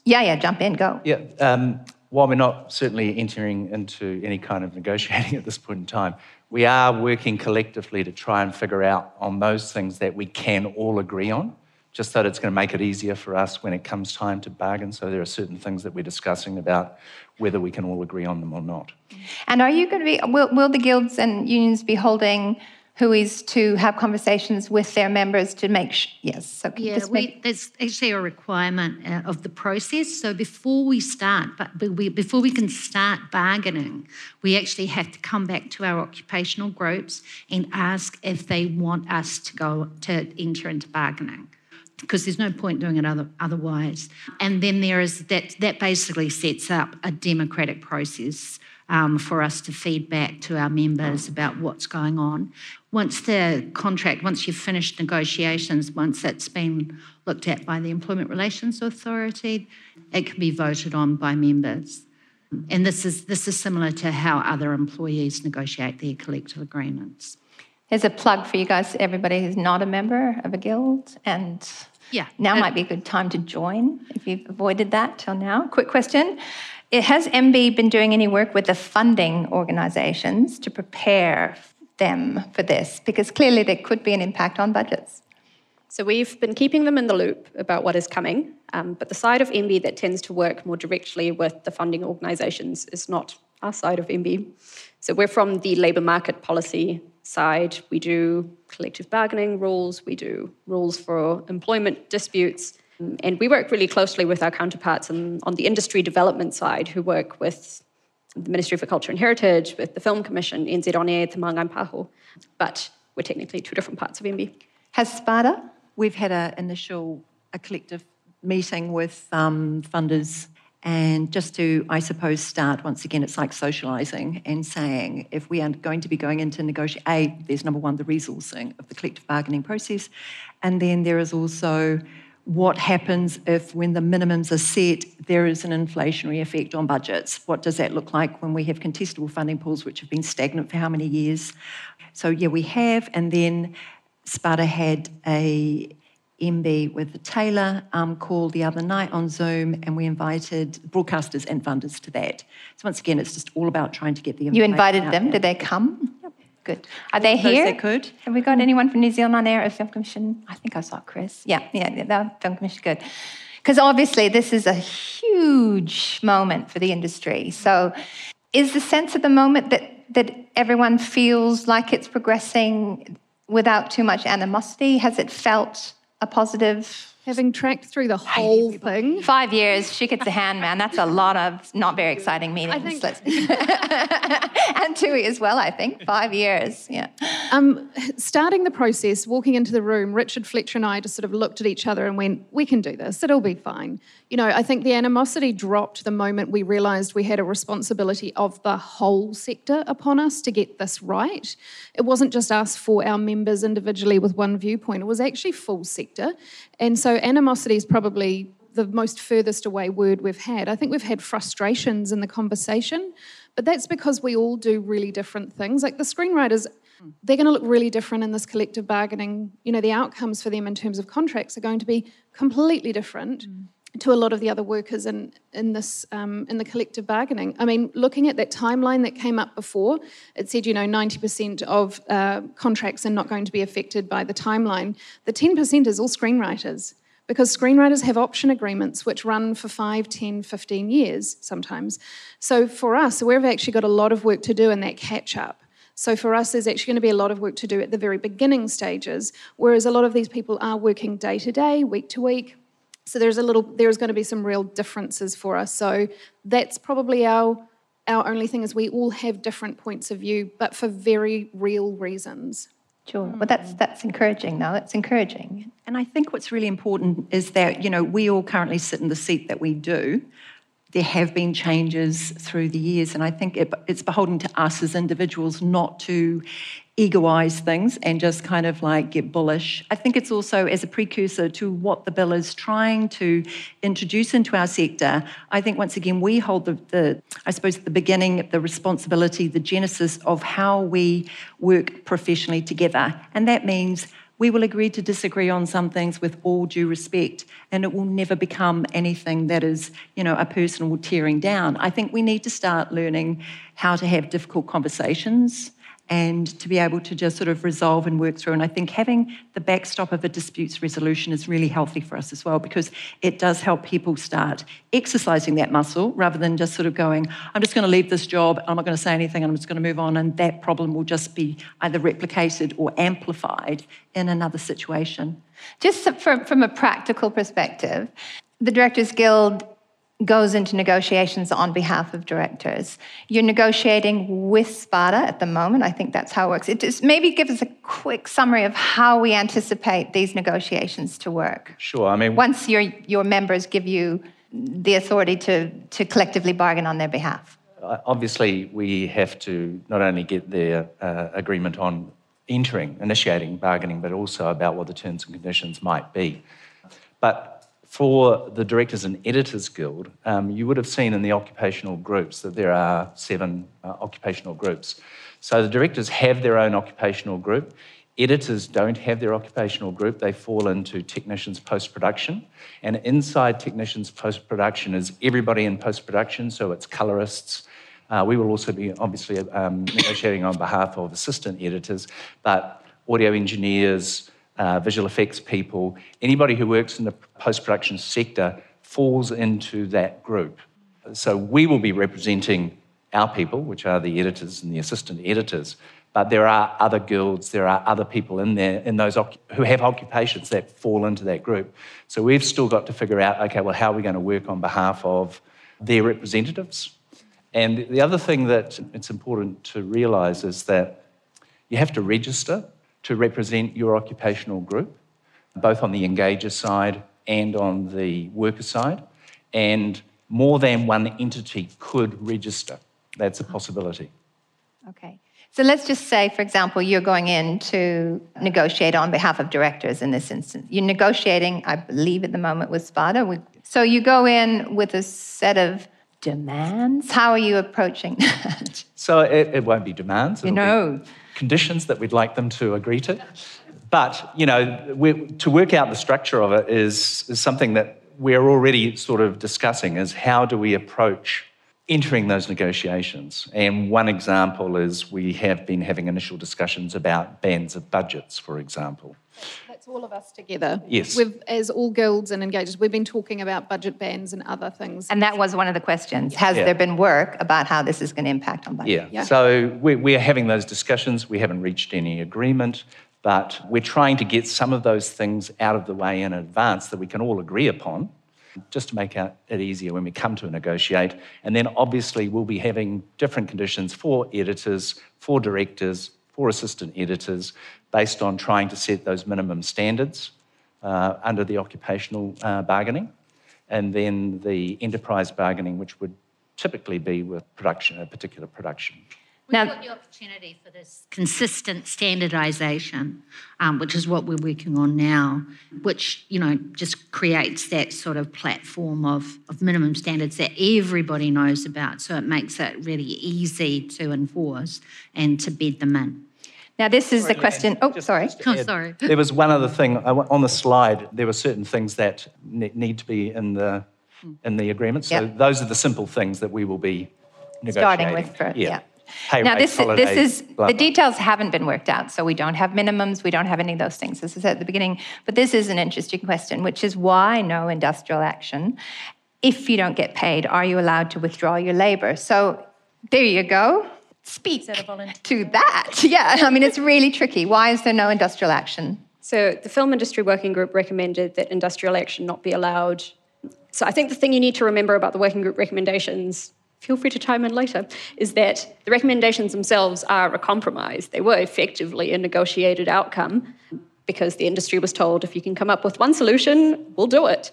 Yeah yeah jump in go. Yeah um, while we're not certainly entering into any kind of negotiating at this point in time we are working collectively to try and figure out on those things that we can all agree on just that it's going to make it easier for us when it comes time to bargain. So there are certain things that we're discussing about whether we can all agree on them or not. And are you going to be, will, will the guilds and unions be holding is to have conversations with their members to make sure, yes so yeah we, there's actually a requirement uh, of the process so before we start but before we can start bargaining we actually have to come back to our occupational groups and ask if they want us to go to enter into bargaining because there's no point doing it other, otherwise. And then there is that that basically sets up a democratic process um, for us to feed back to our members about what's going on. Once the contract, once you've finished negotiations, once it's been looked at by the Employment Relations Authority, it can be voted on by members. And this is this is similar to how other employees negotiate their collective agreements. Here's a plug for you guys, everybody who's not a member of a guild. And Yeah. now might be a good time to join if you've avoided that till now. Quick question. Has MBIE been doing any work with the funding organisations to prepare them for this? Because clearly there could be an impact on budgets. So we've been keeping them in the loop about what is coming, um, but the side of MBIE that tends to work more directly with the funding organisations is not our side of MBIE. So we're from the labour market policy side. We do collective bargaining rules, we do rules for employment disputes, and we work really closely with our counterparts on, on the industry development side who work with the Ministry for Culture and Heritage, with the Film Commission, NZ On Air, Te Paho. But we're technically two different parts of MBIE. Has SPADA? We've had an initial, a collective meeting with um, funders, and just to, I suppose, start once again, it's like socialising and saying if we are going to be going into negotiate, A, there's number one, the resourcing of the collective bargaining process, and then there is also what happens if, when the minimums are set, there is an inflationary effect on budgets? What does that look like when we have contestable funding pools which have been stagnant for how many years? So, yeah, we have, and then SPADA had a MBIE with the Taylor um, call the other night on Zoom, and we invited broadcasters and funders to that. So once again, it's just all about trying to get the You invited them. there. Did they come? Yep. Good. Are they here? that could. Have we got anyone from New Zealand on air at Film Commission? I think I saw Chris. Yeah, yeah, yeah the Film Commission. Good. Because obviously, this is a huge moment for the industry. So, is the sense at the moment that, that everyone feels like it's progressing without too much animosity? Has it felt a positive Having tracked through the whole thing, Five years, she gets a hand, man. That's a lot of not very exciting meetings. think- and Tui as well, I think. Five years, yeah. um, starting the process, walking into the room, Richard Fletcher and I just sort of looked at each other and went, "We can do this. It'll be fine." You know, I think the animosity dropped the moment we realised we had a responsibility of the whole sector upon us to get this right. It wasn't just us for our members individually with one viewpoint; it was actually full sector, and so animosity is probably the most furthest away word we've had. I think we've had frustrations in the conversation, but that's because we all do really different things. Like the screenwriters, they're going to look really different in this collective bargaining. You know, the outcomes for them in terms of contracts are going to be completely different. Mm. To a lot of the other workers in in this um, in the collective bargaining. I mean, looking at that timeline that came up before, it said you know ninety percent of uh, contracts are not going to be affected by the timeline. The ten percent is all screenwriters because screenwriters have option agreements which run for 5, 10, 15 years sometimes. So for us, we've actually got a lot of work to do in that catch up. So for us, there's actually going to be a lot of work to do at the very beginning stages, whereas a lot of these people are working day to day, week to week. So there's a little, there's going to be some real differences for us. So that's probably our our only thing is we all have different points of view, but for very real reasons. Sure. Well, that's that's encouraging, though. It's encouraging. And I think what's really important is that, you know, we all currently sit in the seat that we do. There have been changes through the years, and I think it, it's beholden to us as individuals not to egoise things and just kind of like get bullish. I think it's also as a precursor to what the bill is trying to introduce into our sector. I think once again we hold the, the I suppose the beginning, of the responsibility, the genesis of how we work professionally together, and that means we will agree to disagree on some things with all due respect, and it will never become anything that is, you know, a personal tearing down. I think we need to start learning how to have difficult conversations and to be able to just sort of resolve and work through. And I think having the backstop of a disputes resolution is really healthy for us as well because it does help people start exercising that muscle rather than just sort of going, I'm just going to leave this job, I'm not going to say anything, I'm just going to move on. And that problem will just be either replicated or amplified in another situation. Just from, from a practical perspective, the Directors Guild goes into negotiations on behalf of directors. You're negotiating with SPADA at the moment. I think that's how it works. It just maybe give us a quick summary of how we anticipate these negotiations to work. Sure. I mean, once your your members give you the authority to to collectively bargain on their behalf. Uh, obviously, we have to not only get their uh, agreement on entering, initiating bargaining, but also about what the terms and conditions might be. But for the Directors and Editors Guild, um, you would have seen in the occupational groups that there are seven uh, occupational groups. So the directors have their own occupational group. Editors don't have their occupational group, they fall into technicians post production. And inside technicians post production is everybody in post production, so it's colorists. Uh, we will also be obviously um, negotiating on behalf of assistant editors, but audio engineers, uh, visual effects people, anybody who works in the post production sector falls into that group. So we will be representing our people, which are the editors and the assistant editors, but there are other guilds, there are other people in there in those who have occupations that fall into that group. So we've still got to figure out, okay, well, how are we going to work on behalf of their representatives? And the other thing that it's important to realise is that you have to register to represent your occupational group, both on the engager side and on the worker side. And more than one entity could register. That's a possibility. Okay. So let's just say, for example, you're going in to negotiate on behalf of directors in this instance. You're negotiating, I believe, at the moment with SPADA. So you go in with a set of demands. How are you approaching that? So it, it won't be demands. You know. Conditions that we'd like them to agree to. But, you know, to work out the structure of it is, is something that we're already sort of discussing is how do we approach entering those negotiations. And one example is we have been having initial discussions about bands of budgets, for example. That's all of us together. Yes. We've, as all guilds and engagers, we've been talking about budget bands and other things. And that was one of the questions. Has yeah. there been work about how this is going to impact on budget? Yeah. yeah. So we're, we're having those discussions. We haven't reached any agreement, but we're trying to get some of those things out of the way in advance that we can all agree upon just to make it easier when we come to negotiate. And then obviously we'll be having different conditions for editors, for directors, for assistant editors, based on trying to set those minimum standards uh, under the occupational uh, bargaining, and then the enterprise bargaining, which would typically be with production, a particular production. We've now, got the opportunity for this consistent standardisation, um, which is what we're working on now, which you know just creates that sort of platform of, of minimum standards that everybody knows about. So it makes it really easy to enforce and to bed them in. Now, this is sorry, the question. Oh, just, sorry. Just oh, sorry. There was one other thing on the slide. There were certain things that need to be in the in the agreement. So yep. those are the simple things that we will be negotiating. Starting with first, yeah. yeah. Now, this, this is blah, the details haven't been worked out, so we don't have minimums, we don't have any of those things, as I said at the beginning. But this is an interesting question, which is why no industrial action? If you don't get paid, are you allowed to withdraw your labour? So there you go speak to that. Yeah, I mean, it's really tricky. Why is there no industrial action? So, the Film Industry Working Group recommended that industrial action not be allowed. So, I think the thing you need to remember about the working group recommendations, feel free to chime in later, is that the recommendations themselves are a compromise. They were effectively a negotiated outcome because the industry was told if you can come up with one solution, we'll do it.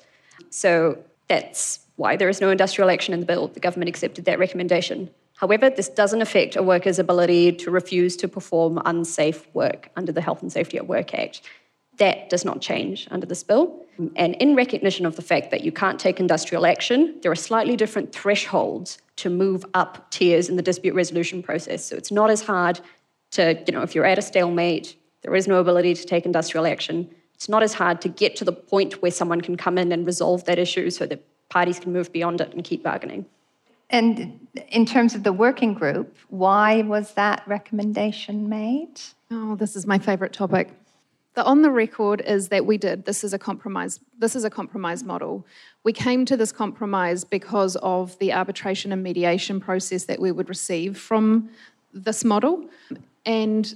So, that's why there is no industrial action in the bill. The government accepted that recommendation. However, this doesn't affect a worker's ability to refuse to perform unsafe work under the Health and Safety at Work Act. That does not change under this bill. And in recognition of the fact that you can't take industrial action, there are slightly different thresholds to move up tiers in the dispute resolution process. So it's not as hard to, you know, if you're at a stalemate, there is no ability to take industrial action. It's not as hard to get to the point where someone can come in and resolve that issue so that parties can move beyond it and keep bargaining. And in terms of the working group, why was that recommendation made? Oh, this is my favourite topic. The on the record is that we did. This is a compromise. This is a compromise model. We came to this compromise because of the arbitration and mediation process that we would receive from this model. And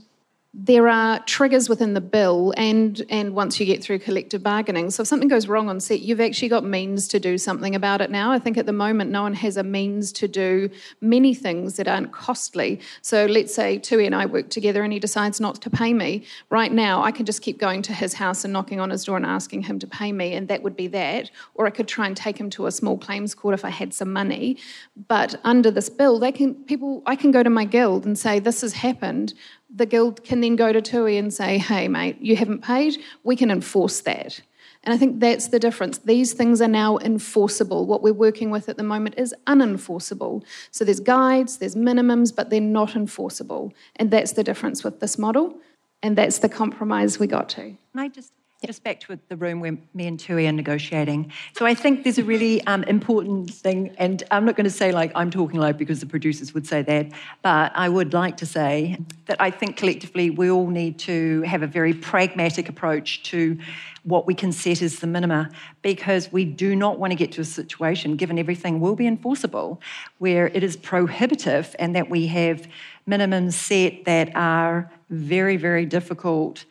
there are triggers within the bill and and once you get through collective bargaining. So if something goes wrong on set you've actually got means to do something about it now. I think at the moment no one has a means to do many things that aren't costly. So let's say tui and i work together and he decides not to pay me. Right now i can just keep going to his house and knocking on his door and asking him to pay me and that would be that. Or i could try and take him to a small claims court if i had some money. But under this bill they can people i can go to my guild and say this has happened the guild can then go to TUI and say, hey, mate, you haven't paid, we can enforce that. And I think that's the difference. These things are now enforceable. What we're working with at the moment is unenforceable. So there's guides, there's minimums, but they're not enforceable. And that's the difference with this model. And that's the compromise we got to. Can I just just back to the room where me and Tui are negotiating. So I think there's a really um, important thing, and I'm not going to say like I'm talking loud because the producers would say that, but I would like to say that I think collectively we all need to have a very pragmatic approach to what we can set as the minima because we do not want to get to a situation, given everything will be enforceable, where it is prohibitive and that we have minimums set that are very, very difficult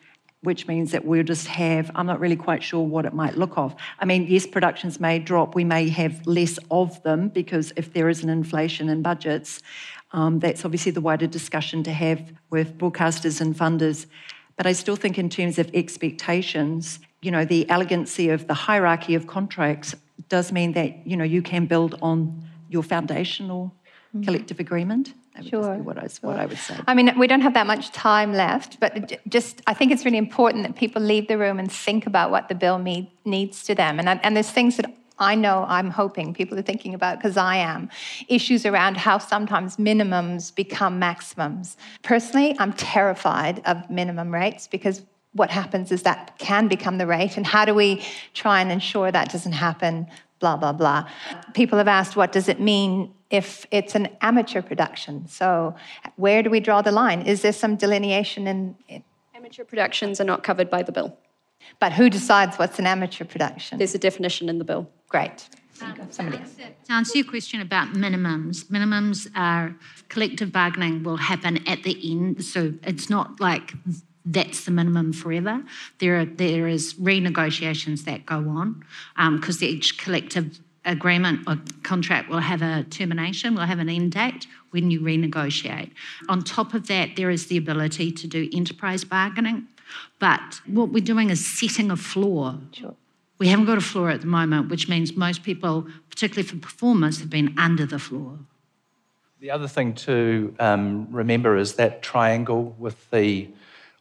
which means that we'll just have, I'm not really quite sure what it might look of. I mean, yes, productions may drop, we may have less of them because if there is an inflation in budgets, um, that's obviously the wider discussion to have with broadcasters and funders. But I still think, in terms of expectations, you know, the elegancy of the hierarchy of contracts does mean that, you know, you can build on your foundational. Mm-hmm. collective agreement. That would sure. what I, what I would say. I mean, we don't have that much time left, but just I think it's really important that people leave the room and think about what the bill need, needs to them. And, and there's things that I know I'm hoping people are thinking about because I am. Issues around how sometimes minimums become maximums. Personally, I'm terrified of minimum rates because what happens is that can become the rate. And how do we try and ensure that doesn't happen? Blah, blah, blah. People have asked, what does it mean if it's an amateur production. So, where do we draw the line? Is there some delineation in, in Amateur productions are not covered by the bill. But who decides what's an amateur production? There's a definition in the bill. Great. Um, Somebody else. To answer your question about minimums, minimums are collective bargaining will happen at the end. So it's not like that's the minimum forever. There are there is renegotiations that go on because um, each collective agreement or contract will have a termination, will have an end date when you renegotiate. On top of that, there is the ability to do enterprise bargaining. But what we're doing is setting a floor. Sure. We haven't got a floor at the moment, which means most people, particularly for performers, have been under the floor. The other thing to um, remember is that triangle with the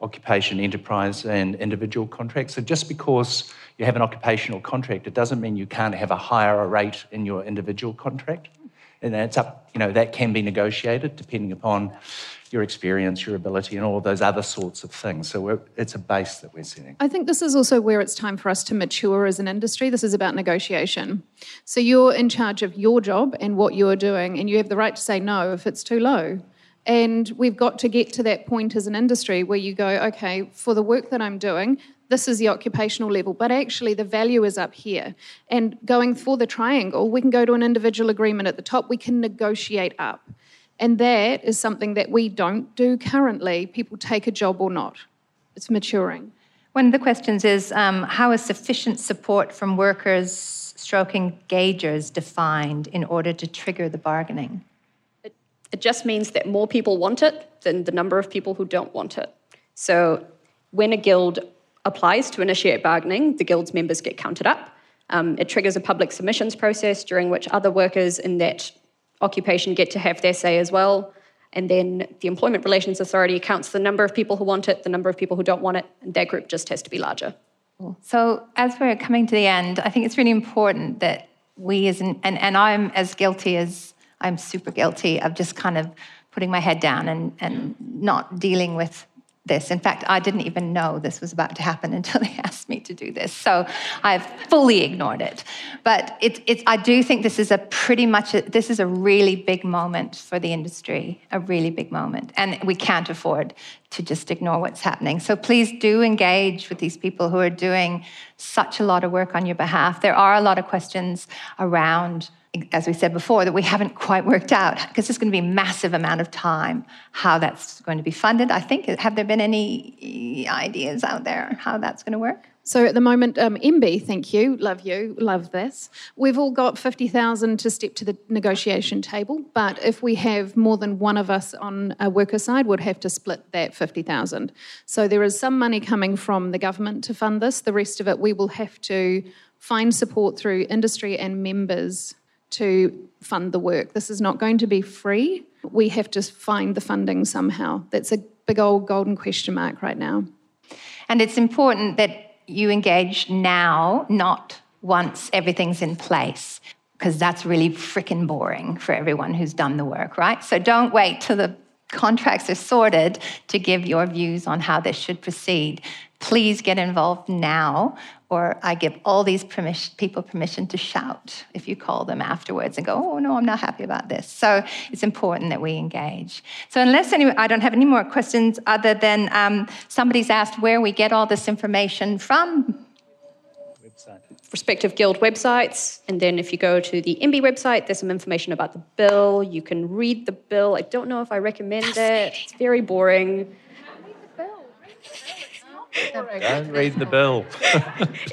occupation, enterprise, and individual contracts. So just because you have an occupational contract, it doesn't mean you can't have a higher rate in your individual contract. And it's up, you know, that can be negotiated depending upon your experience, your ability, and all those other sorts of things. So it's a base that we're setting. I think this is also where it's time for us to mature as an industry. This is about negotiation. So you're in charge of your job and what you're doing, and you have the right to say no if it's too low. And we've got to get to that point as an industry where you go, okay, for the work that I'm doing, this is the occupational level, but actually the value is up here. And going for the triangle, we can go to an individual agreement at the top, we can negotiate up. And that is something that we don't do currently. People take a job or not, it's maturing. One of the questions is um, how is sufficient support from workers, stroke engagers defined in order to trigger the bargaining? It just means that more people want it than the number of people who don't want it. So when a guild applies to initiate bargaining, the guild's members get counted up. Um, it triggers a public submissions process during which other workers in that occupation get to have their say as well. And then the Employment Relations Authority counts the number of people who want it, the number of people who don't want it, and their group just has to be larger. So, as we're coming to the end, I think it's really important that we, as an, and, and I'm as guilty as I'm super guilty of just kind of putting my head down and, and not dealing with this. In fact, I didn't even know this was about to happen until they asked me to do this. So I've fully ignored it. But it, it, I do think this is a pretty much, a, this is a really big moment for the industry, a really big moment. And we can't afford to just ignore what's happening. So please do engage with these people who are doing such a lot of work on your behalf. There are a lot of questions around as we said before, that we haven't quite worked out because it's going to be a massive amount of time how that's going to be funded. I think, have there been any ideas out there how that's going to work? So at the moment, um, MBIE, thank you, love you, love this. We've all got 50,000 to step to the negotiation table, but if we have more than one of us on a worker side, we'd have to split that 50,000. So there is some money coming from the government to fund this. The rest of it, we will have to find support through industry and members to fund the work. This is not going to be free. We have to find the funding somehow. That's a big old golden question mark right now. And it's important that you engage now, not once everything's in place, because that's really freaking boring for everyone who's done the work, right? So don't wait till the contracts are sorted to give your views on how this should proceed. Please get involved now, or I give all these permission, people permission to shout if you call them afterwards and go, oh, no, I'm not happy about this. So it's important that we engage. So, unless any, I don't have any more questions other than um, somebody's asked where we get all this information from. Website. Respective guild websites, and then if you go to the MBIE website, there's some information about the bill. You can read the bill. I don't know if I recommend it. It's very boring. Don't read the bill.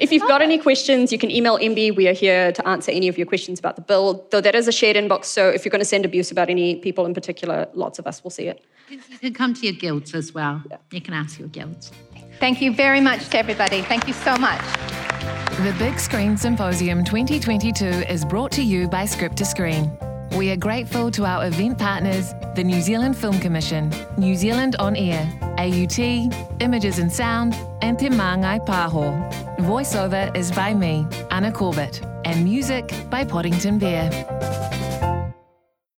if you've got any questions, you can email MBIE. We are here to answer any of your questions about the bill, though that is a shared inbox. So if you're going to send abuse about any people in particular, lots of us will see it. You can come to your guilds as well. Yeah. You can ask your guilds. Thank you very much to everybody. Thank you so much. The Big Screen Symposium 2022 is brought to you by Script to Screen. We are grateful to our event partners, the New Zealand Film Commission, New Zealand On Air, AUT, Images and Sound, and Te Māngai Pāho. Voiceover is by me, Anna Corbett, and music by Poddington Bear.